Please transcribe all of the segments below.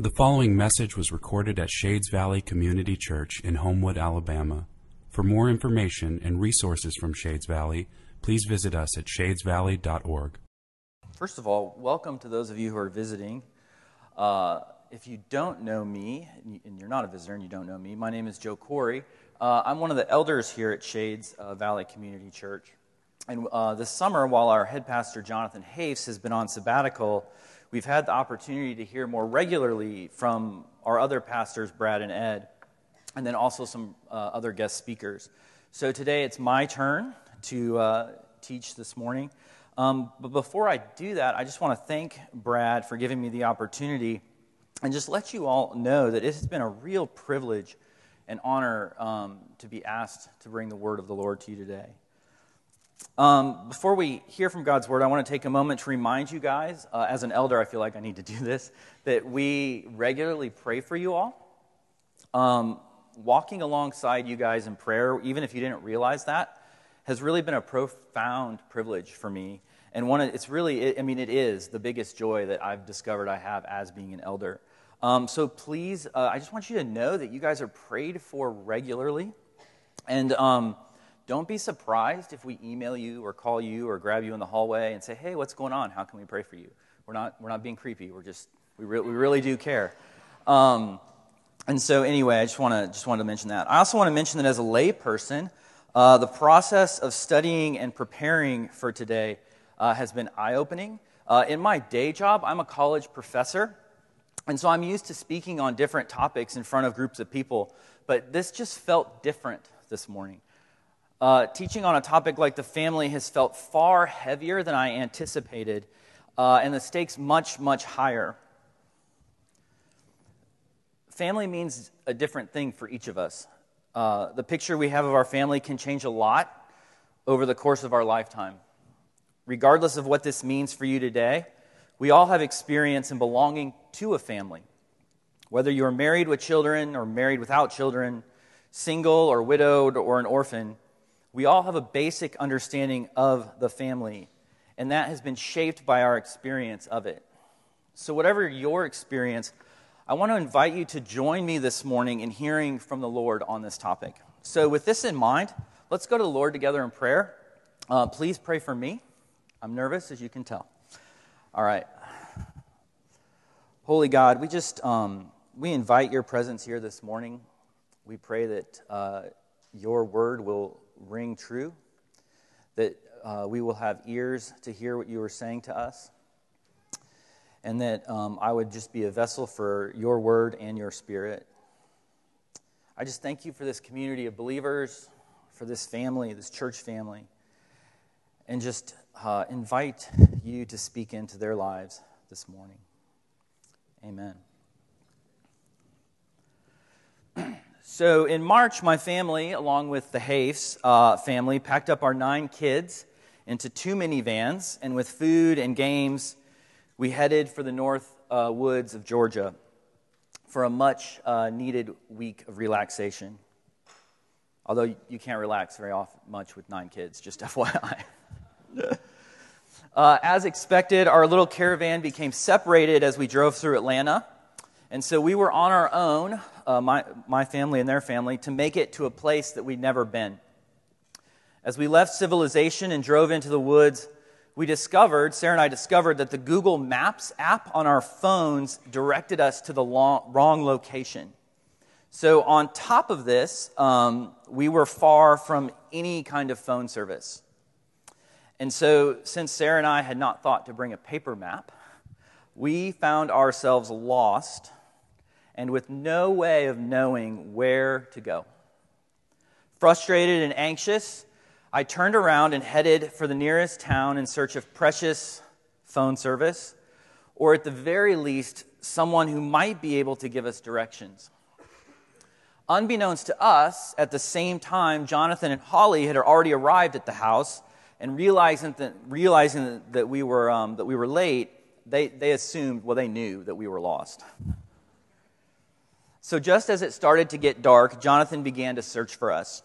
The following message was recorded at Shades Valley Community Church in Homewood, Alabama. For more information and resources from Shades Valley, please visit us at shadesvalley.org. First of all, welcome to those of you who are visiting. Uh, if you don't know me, and you're not a visitor and you don't know me, my name is Joe Corey. Uh, I'm one of the elders here at Shades uh, Valley Community Church. And uh, this summer, while our head pastor, Jonathan Hafes, has been on sabbatical, we've had the opportunity to hear more regularly from our other pastors, Brad and Ed, and then also some uh, other guest speakers. So today it's my turn to uh, teach this morning. Um, but before I do that, I just want to thank Brad for giving me the opportunity and just let you all know that it has been a real privilege and honor um, to be asked to bring the word of the Lord to you today. Um, before we hear from God's word, I want to take a moment to remind you guys, uh, as an elder, I feel like I need to do this, that we regularly pray for you all. Um, walking alongside you guys in prayer, even if you didn't realize that, has really been a profound privilege for me. And one, of, it's really, I mean, it is the biggest joy that I've discovered I have as being an elder. Um, so please, uh, I just want you to know that you guys are prayed for regularly. And um, don't be surprised if we email you or call you or grab you in the hallway and say, hey, what's going on? How can we pray for you? We're not, we're not being creepy. We're just, we, re- we really do care. Um, and so, anyway, I just, wanna, just wanted to mention that. I also want to mention that as a layperson, uh, the process of studying and preparing for today uh, has been eye opening. Uh, in my day job, I'm a college professor, and so I'm used to speaking on different topics in front of groups of people, but this just felt different this morning. Uh, teaching on a topic like the family has felt far heavier than I anticipated, uh, and the stakes much, much higher. Family means a different thing for each of us. Uh, the picture we have of our family can change a lot over the course of our lifetime. Regardless of what this means for you today, we all have experience in belonging to a family. Whether you're married with children or married without children, single or widowed or an orphan, we all have a basic understanding of the family, and that has been shaped by our experience of it. So, whatever your experience, I want to invite you to join me this morning in hearing from the Lord on this topic. So, with this in mind, let's go to the Lord together in prayer. Uh, please pray for me. I'm nervous, as you can tell. All right. Holy God, we just um, we invite your presence here this morning. We pray that uh, your word will ring true, that uh, we will have ears to hear what you are saying to us, and that um, I would just be a vessel for your word and your spirit. I just thank you for this community of believers, for this family, this church family, and just uh, invite you to speak into their lives this morning. Amen. So in March, my family, along with the Hafes uh, family, packed up our nine kids into two minivans, and with food and games, we headed for the north uh, woods of Georgia for a much uh, needed week of relaxation. Although you can't relax very often, much with nine kids, just FYI. Uh, as expected, our little caravan became separated as we drove through Atlanta. And so we were on our own, uh, my, my family and their family, to make it to a place that we'd never been. As we left civilization and drove into the woods, we discovered, Sarah and I discovered, that the Google Maps app on our phones directed us to the long, wrong location. So, on top of this, um, we were far from any kind of phone service. And so, since Sarah and I had not thought to bring a paper map, we found ourselves lost and with no way of knowing where to go. Frustrated and anxious, I turned around and headed for the nearest town in search of precious phone service, or at the very least, someone who might be able to give us directions. Unbeknownst to us, at the same time, Jonathan and Holly had already arrived at the house, and realizing that, realizing that we were, um, that we were late, they, they assumed, well, they knew that we were lost. So, just as it started to get dark, Jonathan began to search for us.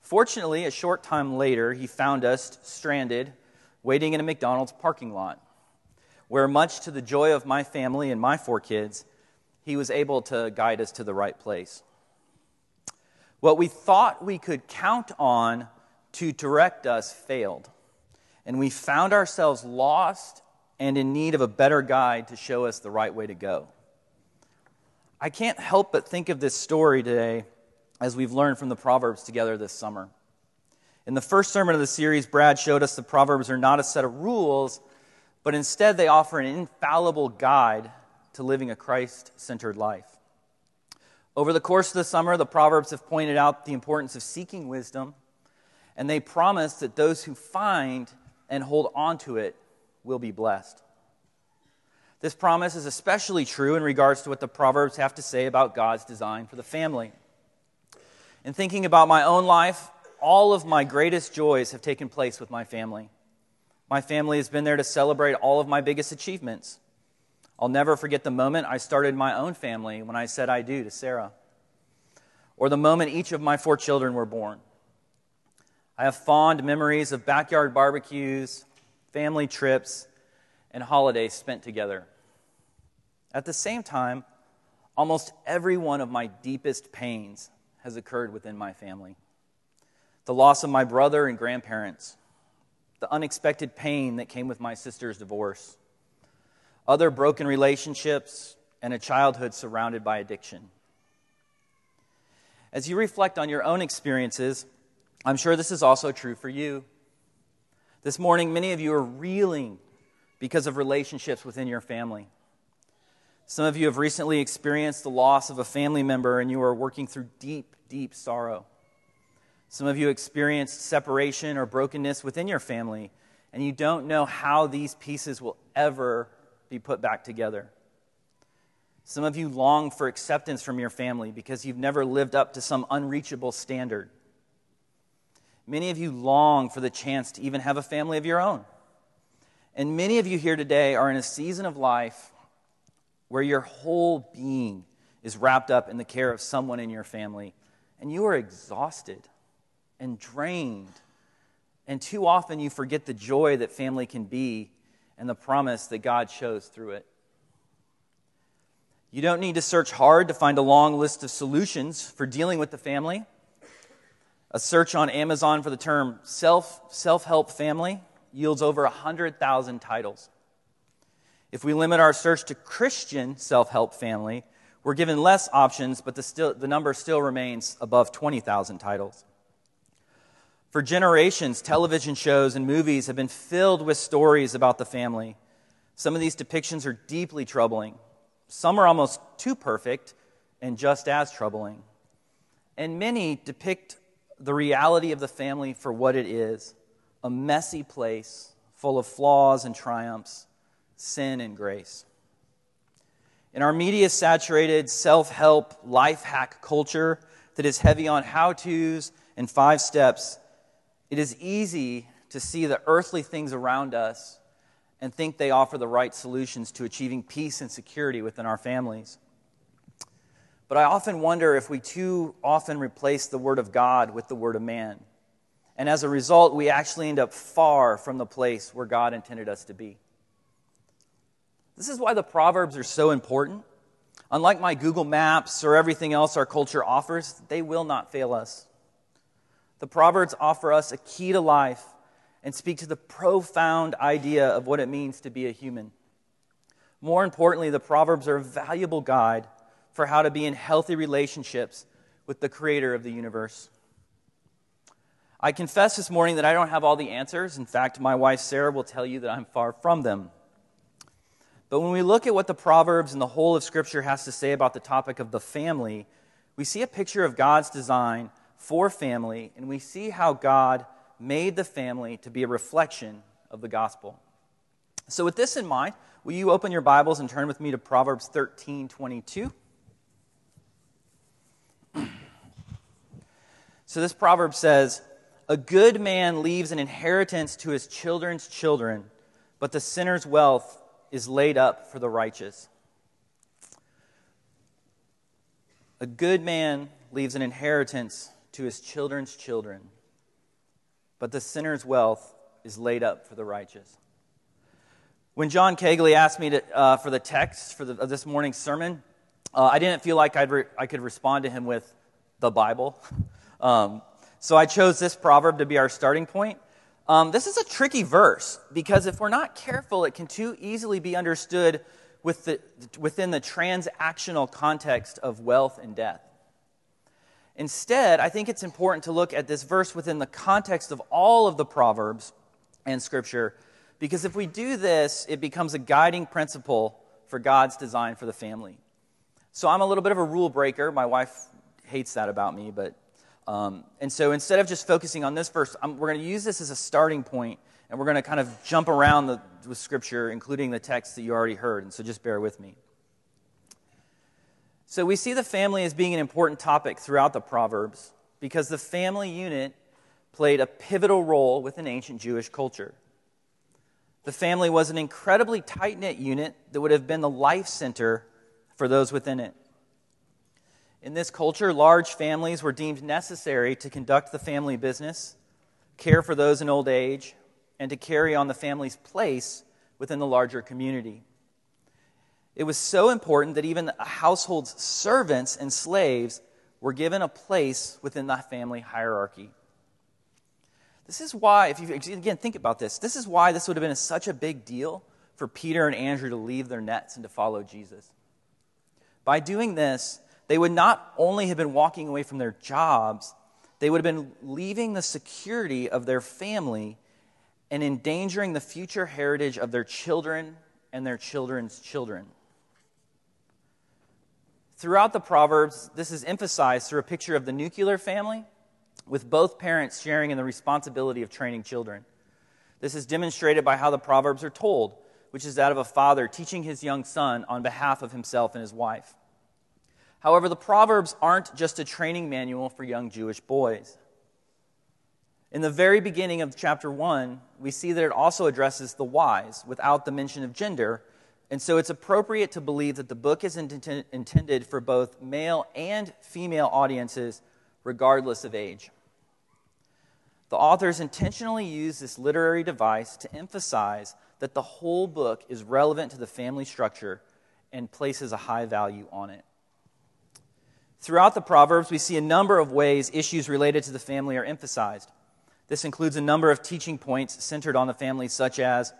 Fortunately, a short time later, he found us stranded, waiting in a McDonald's parking lot, where, much to the joy of my family and my four kids, he was able to guide us to the right place. What we thought we could count on to direct us failed, and we found ourselves lost and in need of a better guide to show us the right way to go. I can't help but think of this story today as we've learned from the Proverbs together this summer. In the first sermon of the series, Brad showed us the Proverbs are not a set of rules, but instead they offer an infallible guide to living a Christ centered life. Over the course of the summer, the Proverbs have pointed out the importance of seeking wisdom, and they promise that those who find and hold on to it will be blessed. This promise is especially true in regards to what the Proverbs have to say about God's design for the family. In thinking about my own life, all of my greatest joys have taken place with my family. My family has been there to celebrate all of my biggest achievements. I'll never forget the moment I started my own family when I said I do to Sarah, or the moment each of my four children were born. I have fond memories of backyard barbecues, family trips, and holidays spent together. At the same time, almost every one of my deepest pains has occurred within my family the loss of my brother and grandparents, the unexpected pain that came with my sister's divorce, other broken relationships, and a childhood surrounded by addiction. As you reflect on your own experiences, I'm sure this is also true for you. This morning, many of you are reeling because of relationships within your family. Some of you have recently experienced the loss of a family member and you are working through deep, deep sorrow. Some of you experienced separation or brokenness within your family, and you don't know how these pieces will ever be put back together. Some of you long for acceptance from your family because you've never lived up to some unreachable standard. Many of you long for the chance to even have a family of your own. And many of you here today are in a season of life where your whole being is wrapped up in the care of someone in your family, and you are exhausted and drained. And too often you forget the joy that family can be and the promise that God shows through it. You don't need to search hard to find a long list of solutions for dealing with the family. A search on Amazon for the term self self help family yields over 100,000 titles. If we limit our search to Christian self help family, we're given less options, but the, still, the number still remains above 20,000 titles. For generations, television shows and movies have been filled with stories about the family. Some of these depictions are deeply troubling. Some are almost too perfect and just as troubling. And many depict the reality of the family for what it is a messy place full of flaws and triumphs, sin and grace. In our media saturated, self help, life hack culture that is heavy on how to's and five steps, it is easy to see the earthly things around us and think they offer the right solutions to achieving peace and security within our families. But I often wonder if we too often replace the Word of God with the Word of man. And as a result, we actually end up far from the place where God intended us to be. This is why the Proverbs are so important. Unlike my Google Maps or everything else our culture offers, they will not fail us. The Proverbs offer us a key to life and speak to the profound idea of what it means to be a human. More importantly, the Proverbs are a valuable guide for how to be in healthy relationships with the creator of the universe. I confess this morning that I don't have all the answers. In fact, my wife Sarah will tell you that I'm far from them. But when we look at what the Proverbs and the whole of Scripture has to say about the topic of the family, we see a picture of God's design for family, and we see how God made the family to be a reflection of the gospel. So, with this in mind, will you open your Bibles and turn with me to Proverbs 13 22? So, this proverb says, A good man leaves an inheritance to his children's children, but the sinner's wealth is laid up for the righteous. A good man leaves an inheritance to his children's children, but the sinner's wealth is laid up for the righteous. When John Kegley asked me to, uh, for the text for the, this morning's sermon, uh, I didn't feel like re- I could respond to him with the Bible. Um, so I chose this proverb to be our starting point. Um, this is a tricky verse because if we're not careful, it can too easily be understood with the, within the transactional context of wealth and death. Instead, I think it's important to look at this verse within the context of all of the Proverbs and Scripture, because if we do this, it becomes a guiding principle for God's design for the family. So I'm a little bit of a rule breaker. My wife hates that about me, but um, and so instead of just focusing on this verse, I'm, we're going to use this as a starting point, and we're going to kind of jump around the, with Scripture, including the text that you already heard. And so just bear with me. So we see the family as being an important topic throughout the Proverbs because the family unit played a pivotal role within ancient Jewish culture. The family was an incredibly tight knit unit that would have been the life center for those within it. In this culture, large families were deemed necessary to conduct the family business, care for those in old age, and to carry on the family's place within the larger community. It was so important that even a household's servants and slaves were given a place within the family hierarchy. This is why, if you again think about this, this is why this would have been such a big deal for Peter and Andrew to leave their nets and to follow Jesus. By doing this, they would not only have been walking away from their jobs, they would have been leaving the security of their family and endangering the future heritage of their children and their children's children. Throughout the Proverbs, this is emphasized through a picture of the nuclear family, with both parents sharing in the responsibility of training children. This is demonstrated by how the Proverbs are told, which is that of a father teaching his young son on behalf of himself and his wife. However, the Proverbs aren't just a training manual for young Jewish boys. In the very beginning of chapter 1, we see that it also addresses the wise without the mention of gender, and so it's appropriate to believe that the book is intended for both male and female audiences, regardless of age. The authors intentionally use this literary device to emphasize that the whole book is relevant to the family structure and places a high value on it. Throughout the Proverbs, we see a number of ways issues related to the family are emphasized. This includes a number of teaching points centered on the family, such as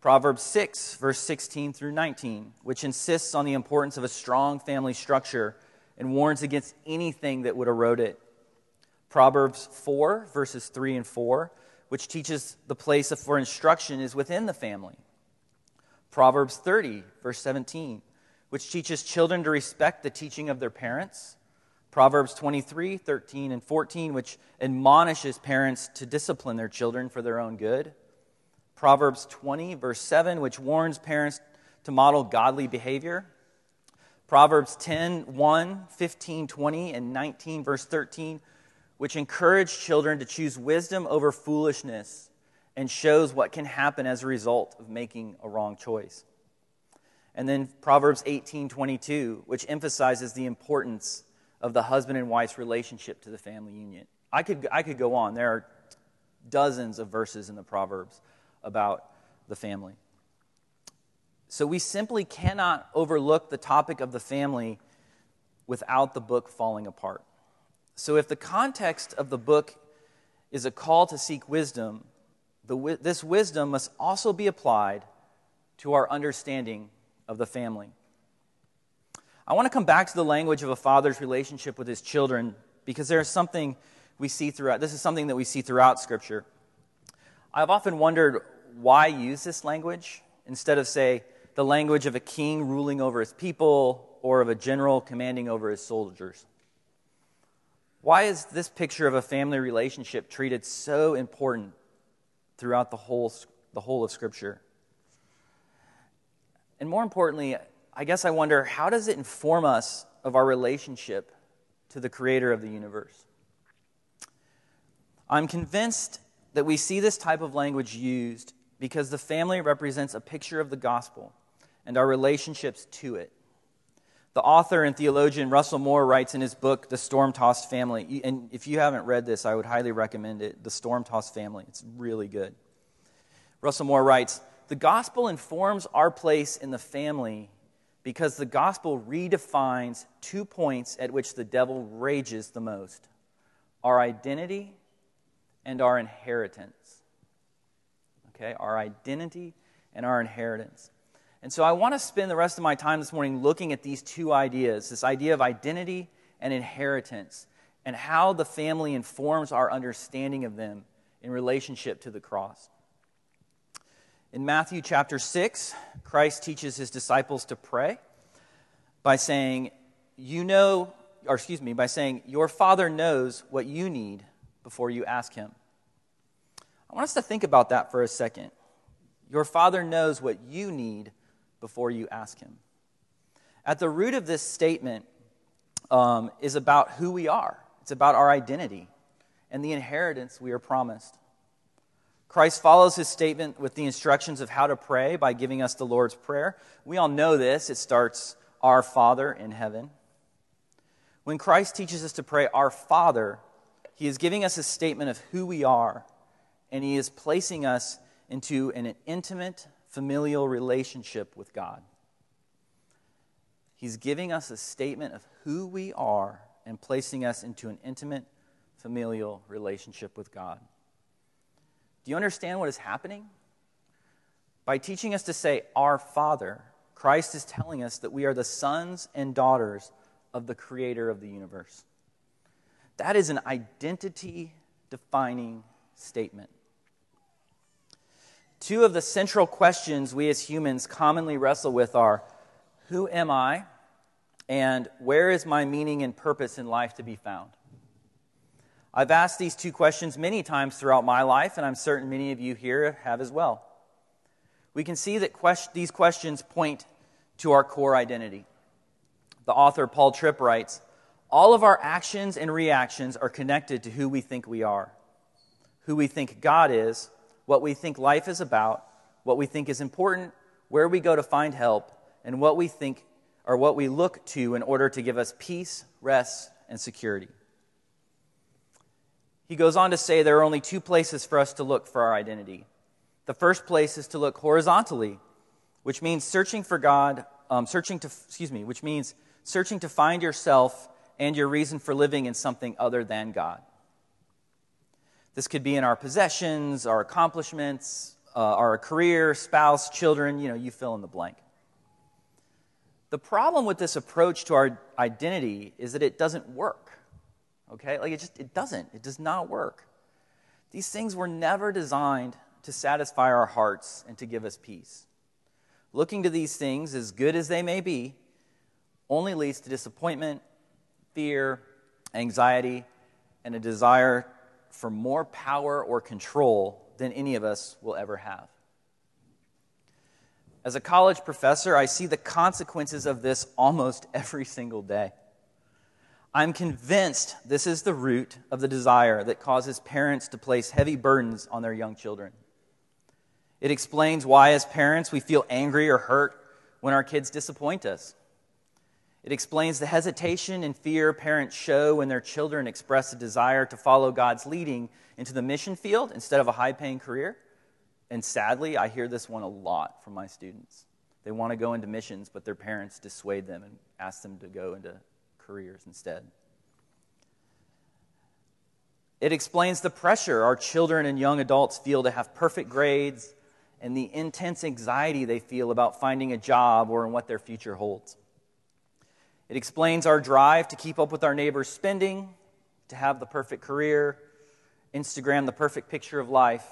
Proverbs 6, verse 16 through 19, which insists on the importance of a strong family structure and warns against anything that would erode it. Proverbs 4, verses 3 and 4, which teaches the place for instruction is within the family. Proverbs 30, verse 17, which teaches children to respect the teaching of their parents. Proverbs 23, 13, and 14, which admonishes parents to discipline their children for their own good. Proverbs 20, verse 7, which warns parents to model godly behavior. Proverbs 10, 1, 15, 20, and 19, verse 13, which encourage children to choose wisdom over foolishness and shows what can happen as a result of making a wrong choice. And then Proverbs 18, 22, which emphasizes the importance of the husband and wife's relationship to the family union. I could, I could go on. There are dozens of verses in the Proverbs about the family. So we simply cannot overlook the topic of the family without the book falling apart. So if the context of the book is a call to seek wisdom, the, this wisdom must also be applied to our understanding of the family. I want to come back to the language of a father's relationship with his children because there is something we see throughout. This is something that we see throughout Scripture. I've often wondered why use this language instead of, say, the language of a king ruling over his people or of a general commanding over his soldiers. Why is this picture of a family relationship treated so important throughout the whole, the whole of Scripture? And more importantly, I guess I wonder how does it inform us of our relationship to the creator of the universe? I'm convinced that we see this type of language used because the family represents a picture of the gospel and our relationships to it. The author and theologian Russell Moore writes in his book, The Storm Tossed Family, and if you haven't read this, I would highly recommend it The Storm Tossed Family. It's really good. Russell Moore writes The gospel informs our place in the family because the gospel redefines two points at which the devil rages the most our identity and our inheritance. Okay, our identity and our inheritance. And so I want to spend the rest of my time this morning looking at these two ideas this idea of identity and inheritance, and how the family informs our understanding of them in relationship to the cross. In Matthew chapter 6, Christ teaches his disciples to pray by saying, You know, or excuse me, by saying, Your Father knows what you need before you ask him. I want us to think about that for a second. Your Father knows what you need before you ask him. At the root of this statement um, is about who we are, it's about our identity and the inheritance we are promised. Christ follows his statement with the instructions of how to pray by giving us the Lord's Prayer. We all know this. It starts, Our Father in heaven. When Christ teaches us to pray, Our Father, he is giving us a statement of who we are, and he is placing us into an intimate, familial relationship with God. He's giving us a statement of who we are and placing us into an intimate, familial relationship with God. Do you understand what is happening? By teaching us to say, Our Father, Christ is telling us that we are the sons and daughters of the Creator of the universe. That is an identity defining statement. Two of the central questions we as humans commonly wrestle with are Who am I? and Where is my meaning and purpose in life to be found? I've asked these two questions many times throughout my life, and I'm certain many of you here have as well. We can see that quest- these questions point to our core identity. The author Paul Tripp writes All of our actions and reactions are connected to who we think we are, who we think God is, what we think life is about, what we think is important, where we go to find help, and what we think or what we look to in order to give us peace, rest, and security. He goes on to say there are only two places for us to look for our identity. The first place is to look horizontally, which means searching for God, um, searching to, excuse me, which means searching to find yourself and your reason for living in something other than God. This could be in our possessions, our accomplishments, uh, our career, spouse, children, you know, you fill in the blank. The problem with this approach to our identity is that it doesn't work. Okay? Like it just it doesn't. It does not work. These things were never designed to satisfy our hearts and to give us peace. Looking to these things, as good as they may be, only leads to disappointment, fear, anxiety, and a desire for more power or control than any of us will ever have. As a college professor, I see the consequences of this almost every single day. I'm convinced this is the root of the desire that causes parents to place heavy burdens on their young children. It explains why, as parents, we feel angry or hurt when our kids disappoint us. It explains the hesitation and fear parents show when their children express a desire to follow God's leading into the mission field instead of a high paying career. And sadly, I hear this one a lot from my students. They want to go into missions, but their parents dissuade them and ask them to go into careers instead. It explains the pressure our children and young adults feel to have perfect grades and the intense anxiety they feel about finding a job or in what their future holds. It explains our drive to keep up with our neighbors' spending, to have the perfect career, Instagram the perfect picture of life,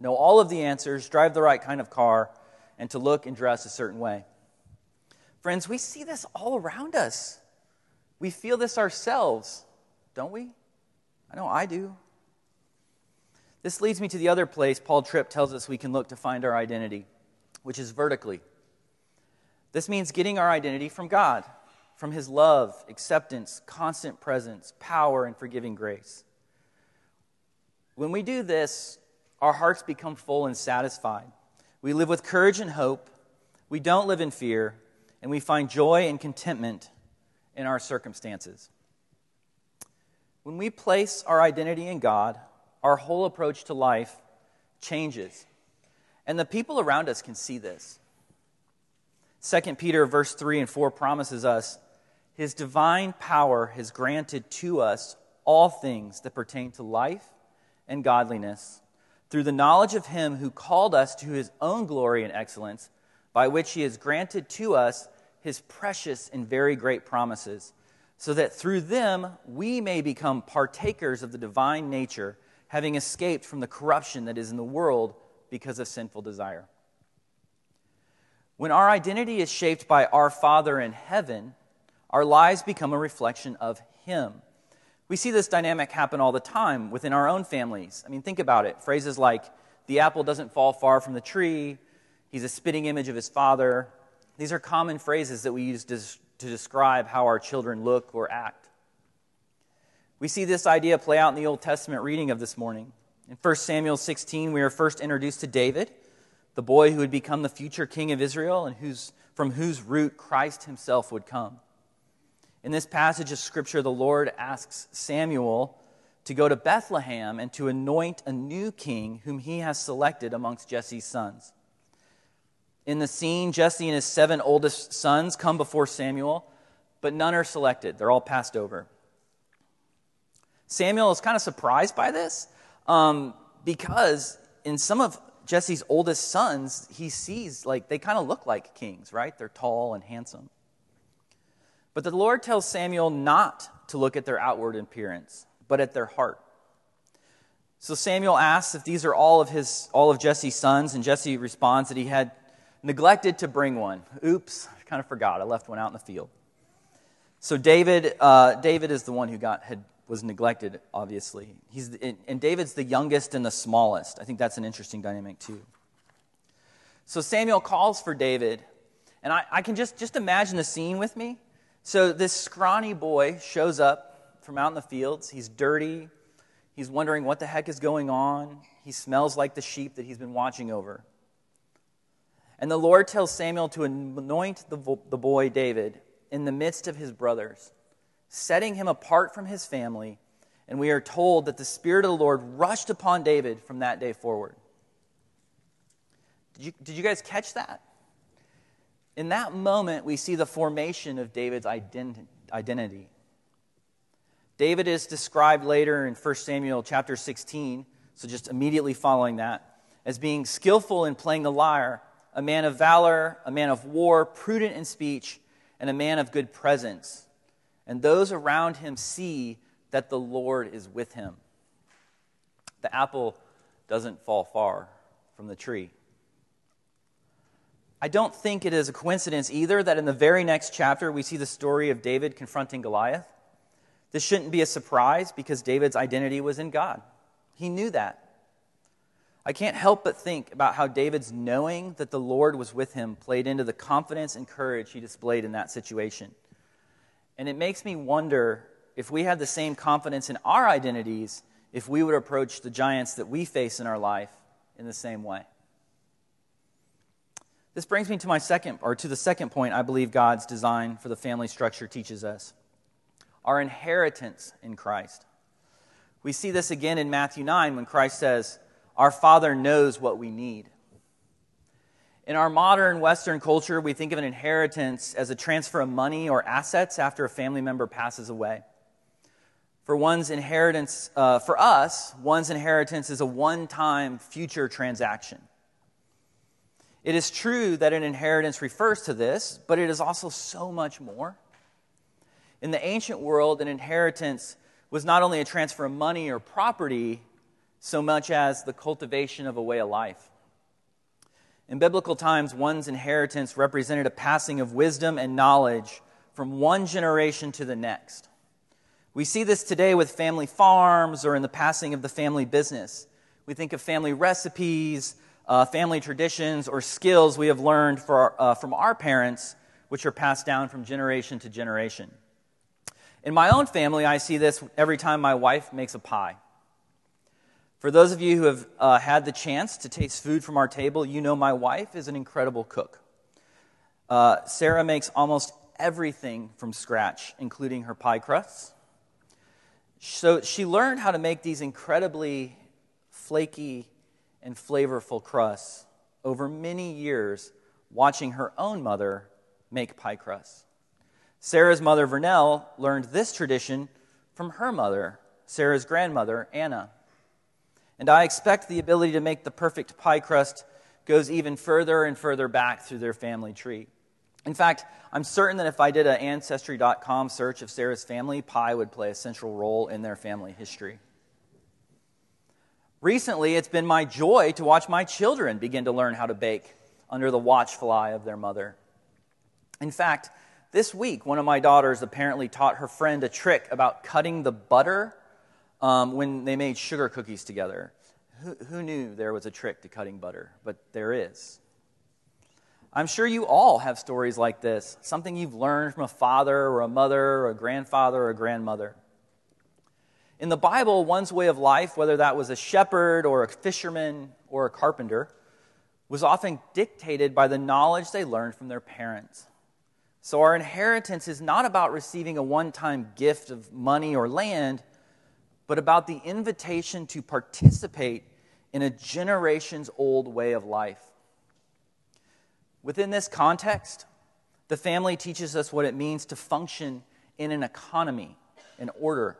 know all of the answers, drive the right kind of car, and to look and dress a certain way. Friends, we see this all around us. We feel this ourselves, don't we? I know I do. This leads me to the other place Paul Tripp tells us we can look to find our identity, which is vertically. This means getting our identity from God, from His love, acceptance, constant presence, power, and forgiving grace. When we do this, our hearts become full and satisfied. We live with courage and hope. We don't live in fear, and we find joy and contentment in our circumstances. When we place our identity in God, our whole approach to life changes. And the people around us can see this. 2 Peter verse 3 and 4 promises us his divine power has granted to us all things that pertain to life and godliness through the knowledge of him who called us to his own glory and excellence by which he has granted to us his precious and very great promises so that through them we may become partakers of the divine nature having escaped from the corruption that is in the world because of sinful desire when our identity is shaped by our Father in heaven, our lives become a reflection of Him. We see this dynamic happen all the time within our own families. I mean, think about it. Phrases like, the apple doesn't fall far from the tree, he's a spitting image of his father. These are common phrases that we use to, to describe how our children look or act. We see this idea play out in the Old Testament reading of this morning. In 1 Samuel 16, we are first introduced to David the boy who would become the future king of Israel and whose, from whose root Christ himself would come. In this passage of Scripture, the Lord asks Samuel to go to Bethlehem and to anoint a new king whom he has selected amongst Jesse's sons. In the scene, Jesse and his seven oldest sons come before Samuel, but none are selected. They're all passed over. Samuel is kind of surprised by this um, because in some of Jesse's oldest sons, he sees like they kind of look like kings, right? They're tall and handsome. But the Lord tells Samuel not to look at their outward appearance, but at their heart. So Samuel asks if these are all of his all of Jesse's sons, and Jesse responds that he had neglected to bring one. Oops, I kind of forgot. I left one out in the field. So David, uh, David is the one who got had was neglected, obviously. He's, and David's the youngest and the smallest. I think that's an interesting dynamic, too. So Samuel calls for David, and I, I can just, just imagine the scene with me. So this scrawny boy shows up from out in the fields. He's dirty. He's wondering what the heck is going on. He smells like the sheep that he's been watching over. And the Lord tells Samuel to anoint the, the boy David in the midst of his brothers setting him apart from his family. And we are told that the Spirit of the Lord rushed upon David from that day forward. Did you, did you guys catch that? In that moment, we see the formation of David's identity. David is described later in 1 Samuel chapter 16, so just immediately following that, as being skillful in playing the lyre, a man of valor, a man of war, prudent in speech, and a man of good presence and those around him see that the Lord is with him. The apple doesn't fall far from the tree. I don't think it is a coincidence either that in the very next chapter we see the story of David confronting Goliath. This shouldn't be a surprise because David's identity was in God. He knew that. I can't help but think about how David's knowing that the Lord was with him played into the confidence and courage he displayed in that situation. And it makes me wonder if we had the same confidence in our identities, if we would approach the giants that we face in our life in the same way. This brings me to my second, or to the second point I believe God's design for the family structure teaches us our inheritance in Christ. We see this again in Matthew 9 when Christ says, Our Father knows what we need. In our modern Western culture, we think of an inheritance as a transfer of money or assets after a family member passes away. For one's inheritance, uh, for us, one's inheritance is a one time future transaction. It is true that an inheritance refers to this, but it is also so much more. In the ancient world, an inheritance was not only a transfer of money or property, so much as the cultivation of a way of life. In biblical times, one's inheritance represented a passing of wisdom and knowledge from one generation to the next. We see this today with family farms or in the passing of the family business. We think of family recipes, uh, family traditions, or skills we have learned our, uh, from our parents, which are passed down from generation to generation. In my own family, I see this every time my wife makes a pie. For those of you who have uh, had the chance to taste food from our table, you know my wife is an incredible cook. Uh, Sarah makes almost everything from scratch, including her pie crusts. So she learned how to make these incredibly flaky and flavorful crusts over many years watching her own mother make pie crusts. Sarah's mother, Vernell, learned this tradition from her mother, Sarah's grandmother, Anna. And I expect the ability to make the perfect pie crust goes even further and further back through their family tree. In fact, I'm certain that if I did an Ancestry.com search of Sarah's family, pie would play a central role in their family history. Recently, it's been my joy to watch my children begin to learn how to bake under the watchful eye of their mother. In fact, this week, one of my daughters apparently taught her friend a trick about cutting the butter um, when they made sugar cookies together. Who, who knew there was a trick to cutting butter? But there is. I'm sure you all have stories like this something you've learned from a father or a mother or a grandfather or a grandmother. In the Bible, one's way of life, whether that was a shepherd or a fisherman or a carpenter, was often dictated by the knowledge they learned from their parents. So, our inheritance is not about receiving a one time gift of money or land, but about the invitation to participate in a generations old way of life. Within this context, the family teaches us what it means to function in an economy, in order.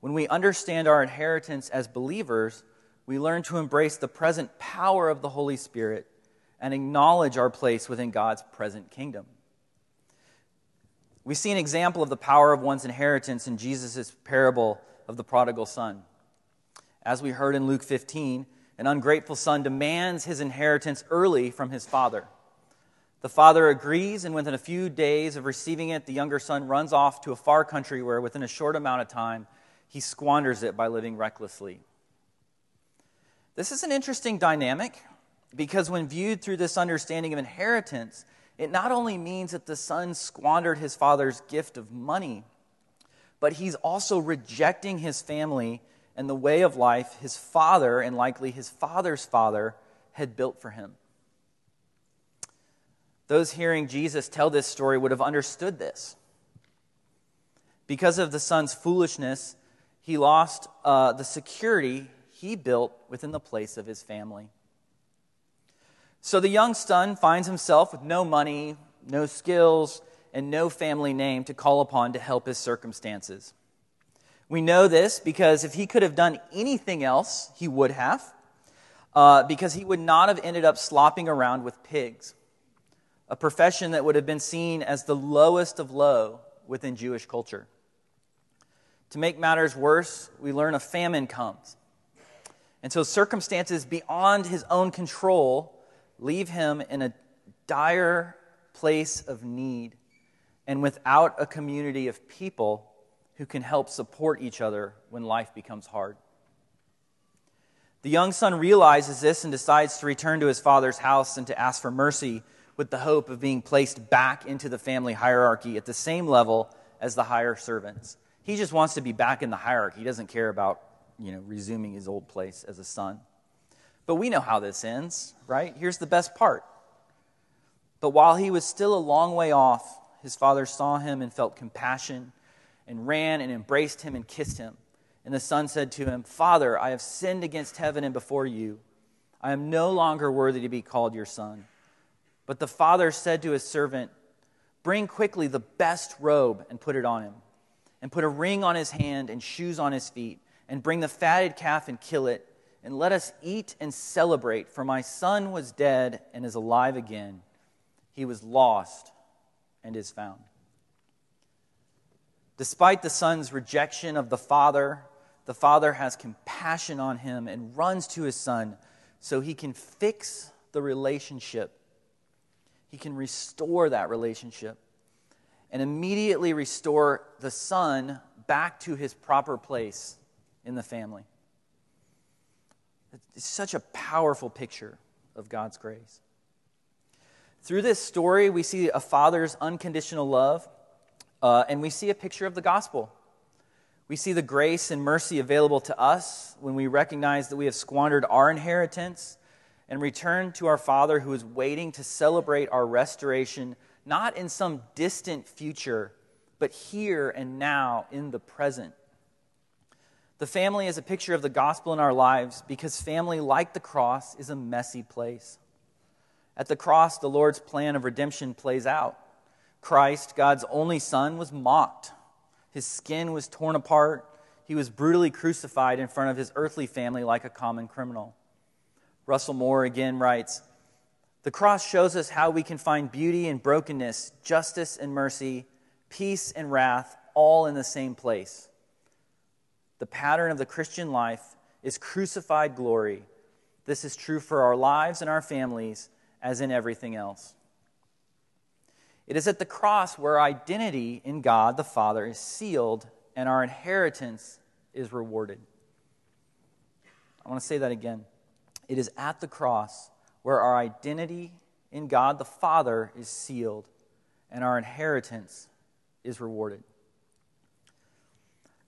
When we understand our inheritance as believers, we learn to embrace the present power of the Holy Spirit and acknowledge our place within God's present kingdom. We see an example of the power of one's inheritance in Jesus' parable of the prodigal son. As we heard in Luke 15, an ungrateful son demands his inheritance early from his father. The father agrees, and within a few days of receiving it, the younger son runs off to a far country where, within a short amount of time, he squanders it by living recklessly. This is an interesting dynamic because, when viewed through this understanding of inheritance, it not only means that the son squandered his father's gift of money, but he's also rejecting his family and the way of life his father, and likely his father's father, had built for him. Those hearing Jesus tell this story would have understood this. Because of the son's foolishness, he lost uh, the security he built within the place of his family. So the young son finds himself with no money, no skills, and no family name to call upon to help his circumstances. We know this because if he could have done anything else, he would have, uh, because he would not have ended up slopping around with pigs, a profession that would have been seen as the lowest of low within Jewish culture. To make matters worse, we learn a famine comes. And so circumstances beyond his own control leave him in a dire place of need and without a community of people who can help support each other when life becomes hard. The young son realizes this and decides to return to his father's house and to ask for mercy with the hope of being placed back into the family hierarchy at the same level as the higher servants. He just wants to be back in the hierarchy. He doesn't care about, you know, resuming his old place as a son. But we know how this ends, right? Here's the best part. But while he was still a long way off, his father saw him and felt compassion and ran and embraced him and kissed him. And the son said to him, Father, I have sinned against heaven and before you. I am no longer worthy to be called your son. But the father said to his servant, Bring quickly the best robe and put it on him and put a ring on his hand and shoes on his feet, and bring the fatted calf and kill it, and let us eat and celebrate. For my son was dead and is alive again. He was lost and is found. Despite the son's rejection of the father, the father has compassion on him and runs to his son so he can fix the relationship. He can restore that relationship and immediately restore the son back to his proper place in the family. It's such a powerful picture of God's grace. Through this story, we see a father's unconditional love, uh, and we see a picture of the gospel. We see the grace and mercy available to us when we recognize that we have squandered our inheritance and return to our Father who is waiting to celebrate our restoration not in some distant future, but here and now in the present. The family is a picture of the gospel in our lives because family, like the cross, is a messy place. At the cross, the Lord's plan of redemption plays out. Christ, God's only Son, was mocked. His skin was torn apart. He was brutally crucified in front of his earthly family like a common criminal. Russell Moore again writes The cross shows us how we can find beauty and brokenness, justice and mercy, peace and wrath, all in the same place. The pattern of the Christian life is crucified glory. This is true for our lives and our families as in everything else. It is at the cross where identity in God the Father is sealed and our inheritance is rewarded. I want to say that again. It is at the cross where our identity in God the Father is sealed and our inheritance is rewarded.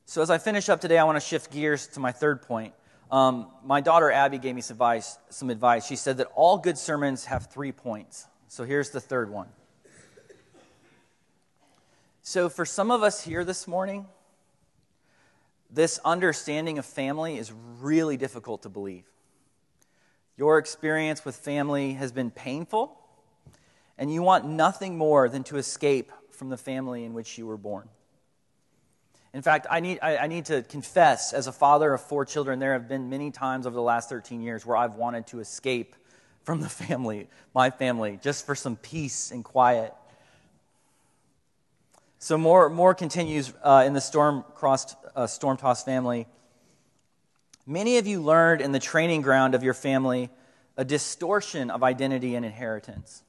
So, as I finish up today, I want to shift gears to my third point. Um, my daughter Abby gave me some advice, some advice. She said that all good sermons have three points. So, here's the third one. So, for some of us here this morning, this understanding of family is really difficult to believe. Your experience with family has been painful, and you want nothing more than to escape from the family in which you were born. In fact, I need, I, I, need to confess, as a father of four children, there have been many times over the last 13 years where I've wanted to escape from the family, my family, just for some peace and quiet. So, more, more continues uh, in the storm, crossed, uh, storm tossed family. Many of you learned in the training ground of your family a distortion of identity and inheritance.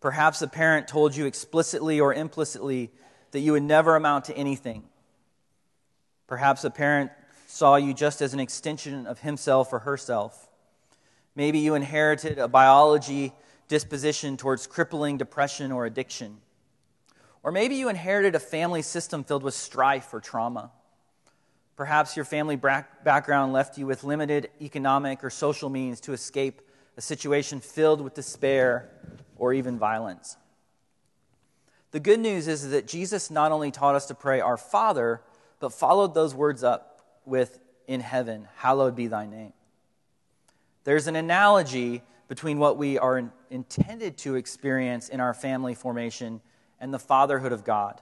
Perhaps a parent told you explicitly or implicitly that you would never amount to anything Perhaps a parent saw you just as an extension of himself or herself. Maybe you inherited a biology disposition towards crippling depression or addiction. Or maybe you inherited a family system filled with strife or trauma. Perhaps your family background left you with limited economic or social means to escape a situation filled with despair or even violence. The good news is that Jesus not only taught us to pray, Our Father, but followed those words up with, In heaven, hallowed be thy name. There's an analogy between what we are in, intended to experience in our family formation and the fatherhood of God.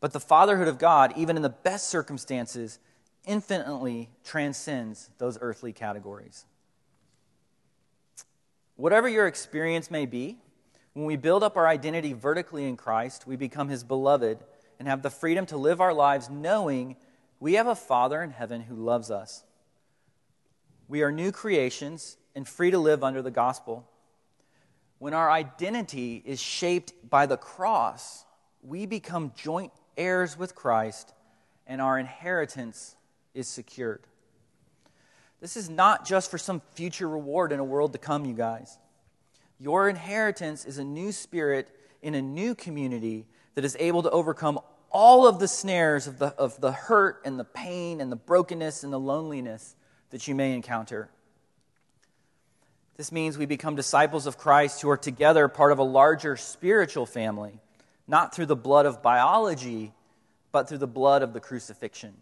But the fatherhood of God, even in the best circumstances, infinitely transcends those earthly categories. Whatever your experience may be, when we build up our identity vertically in Christ, we become his beloved and have the freedom to live our lives knowing we have a Father in heaven who loves us. We are new creations and free to live under the gospel. When our identity is shaped by the cross, we become joint heirs with Christ and our inheritance is secured. This is not just for some future reward in a world to come, you guys. Your inheritance is a new spirit in a new community that is able to overcome all of the snares of the, of the hurt and the pain and the brokenness and the loneliness that you may encounter. This means we become disciples of Christ who are together part of a larger spiritual family, not through the blood of biology, but through the blood of the crucifixion.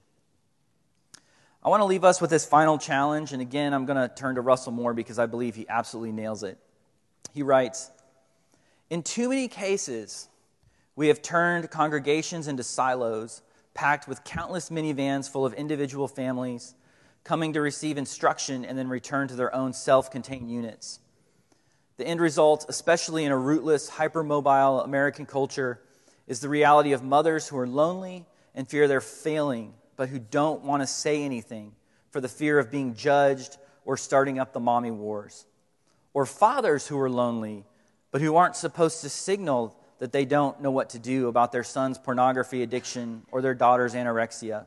I want to leave us with this final challenge, and again, I'm going to turn to Russell Moore because I believe he absolutely nails it. He writes In too many cases, we have turned congregations into silos, packed with countless minivans full of individual families coming to receive instruction and then return to their own self contained units. The end result, especially in a rootless, hypermobile American culture, is the reality of mothers who are lonely and fear they're failing, but who don't want to say anything for the fear of being judged or starting up the mommy wars. Or fathers who are lonely, but who aren't supposed to signal that they don't know what to do about their son's pornography addiction or their daughter's anorexia.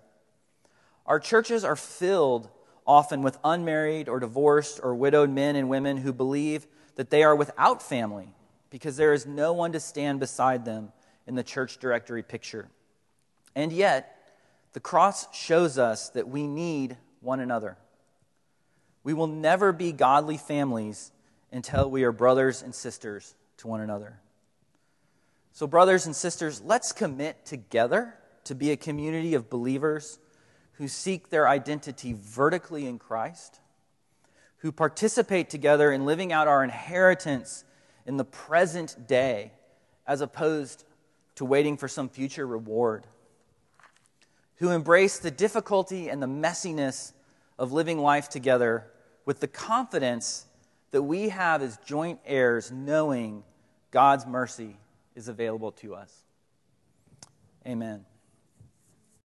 Our churches are filled often with unmarried or divorced or widowed men and women who believe that they are without family because there is no one to stand beside them in the church directory picture. And yet, the cross shows us that we need one another. We will never be godly families until we are brothers and sisters to one another. So, brothers and sisters, let's commit together to be a community of believers who seek their identity vertically in Christ, who participate together in living out our inheritance in the present day as opposed to waiting for some future reward, who embrace the difficulty and the messiness of living life together with the confidence that we have as joint heirs, knowing God's mercy is available to us. Amen.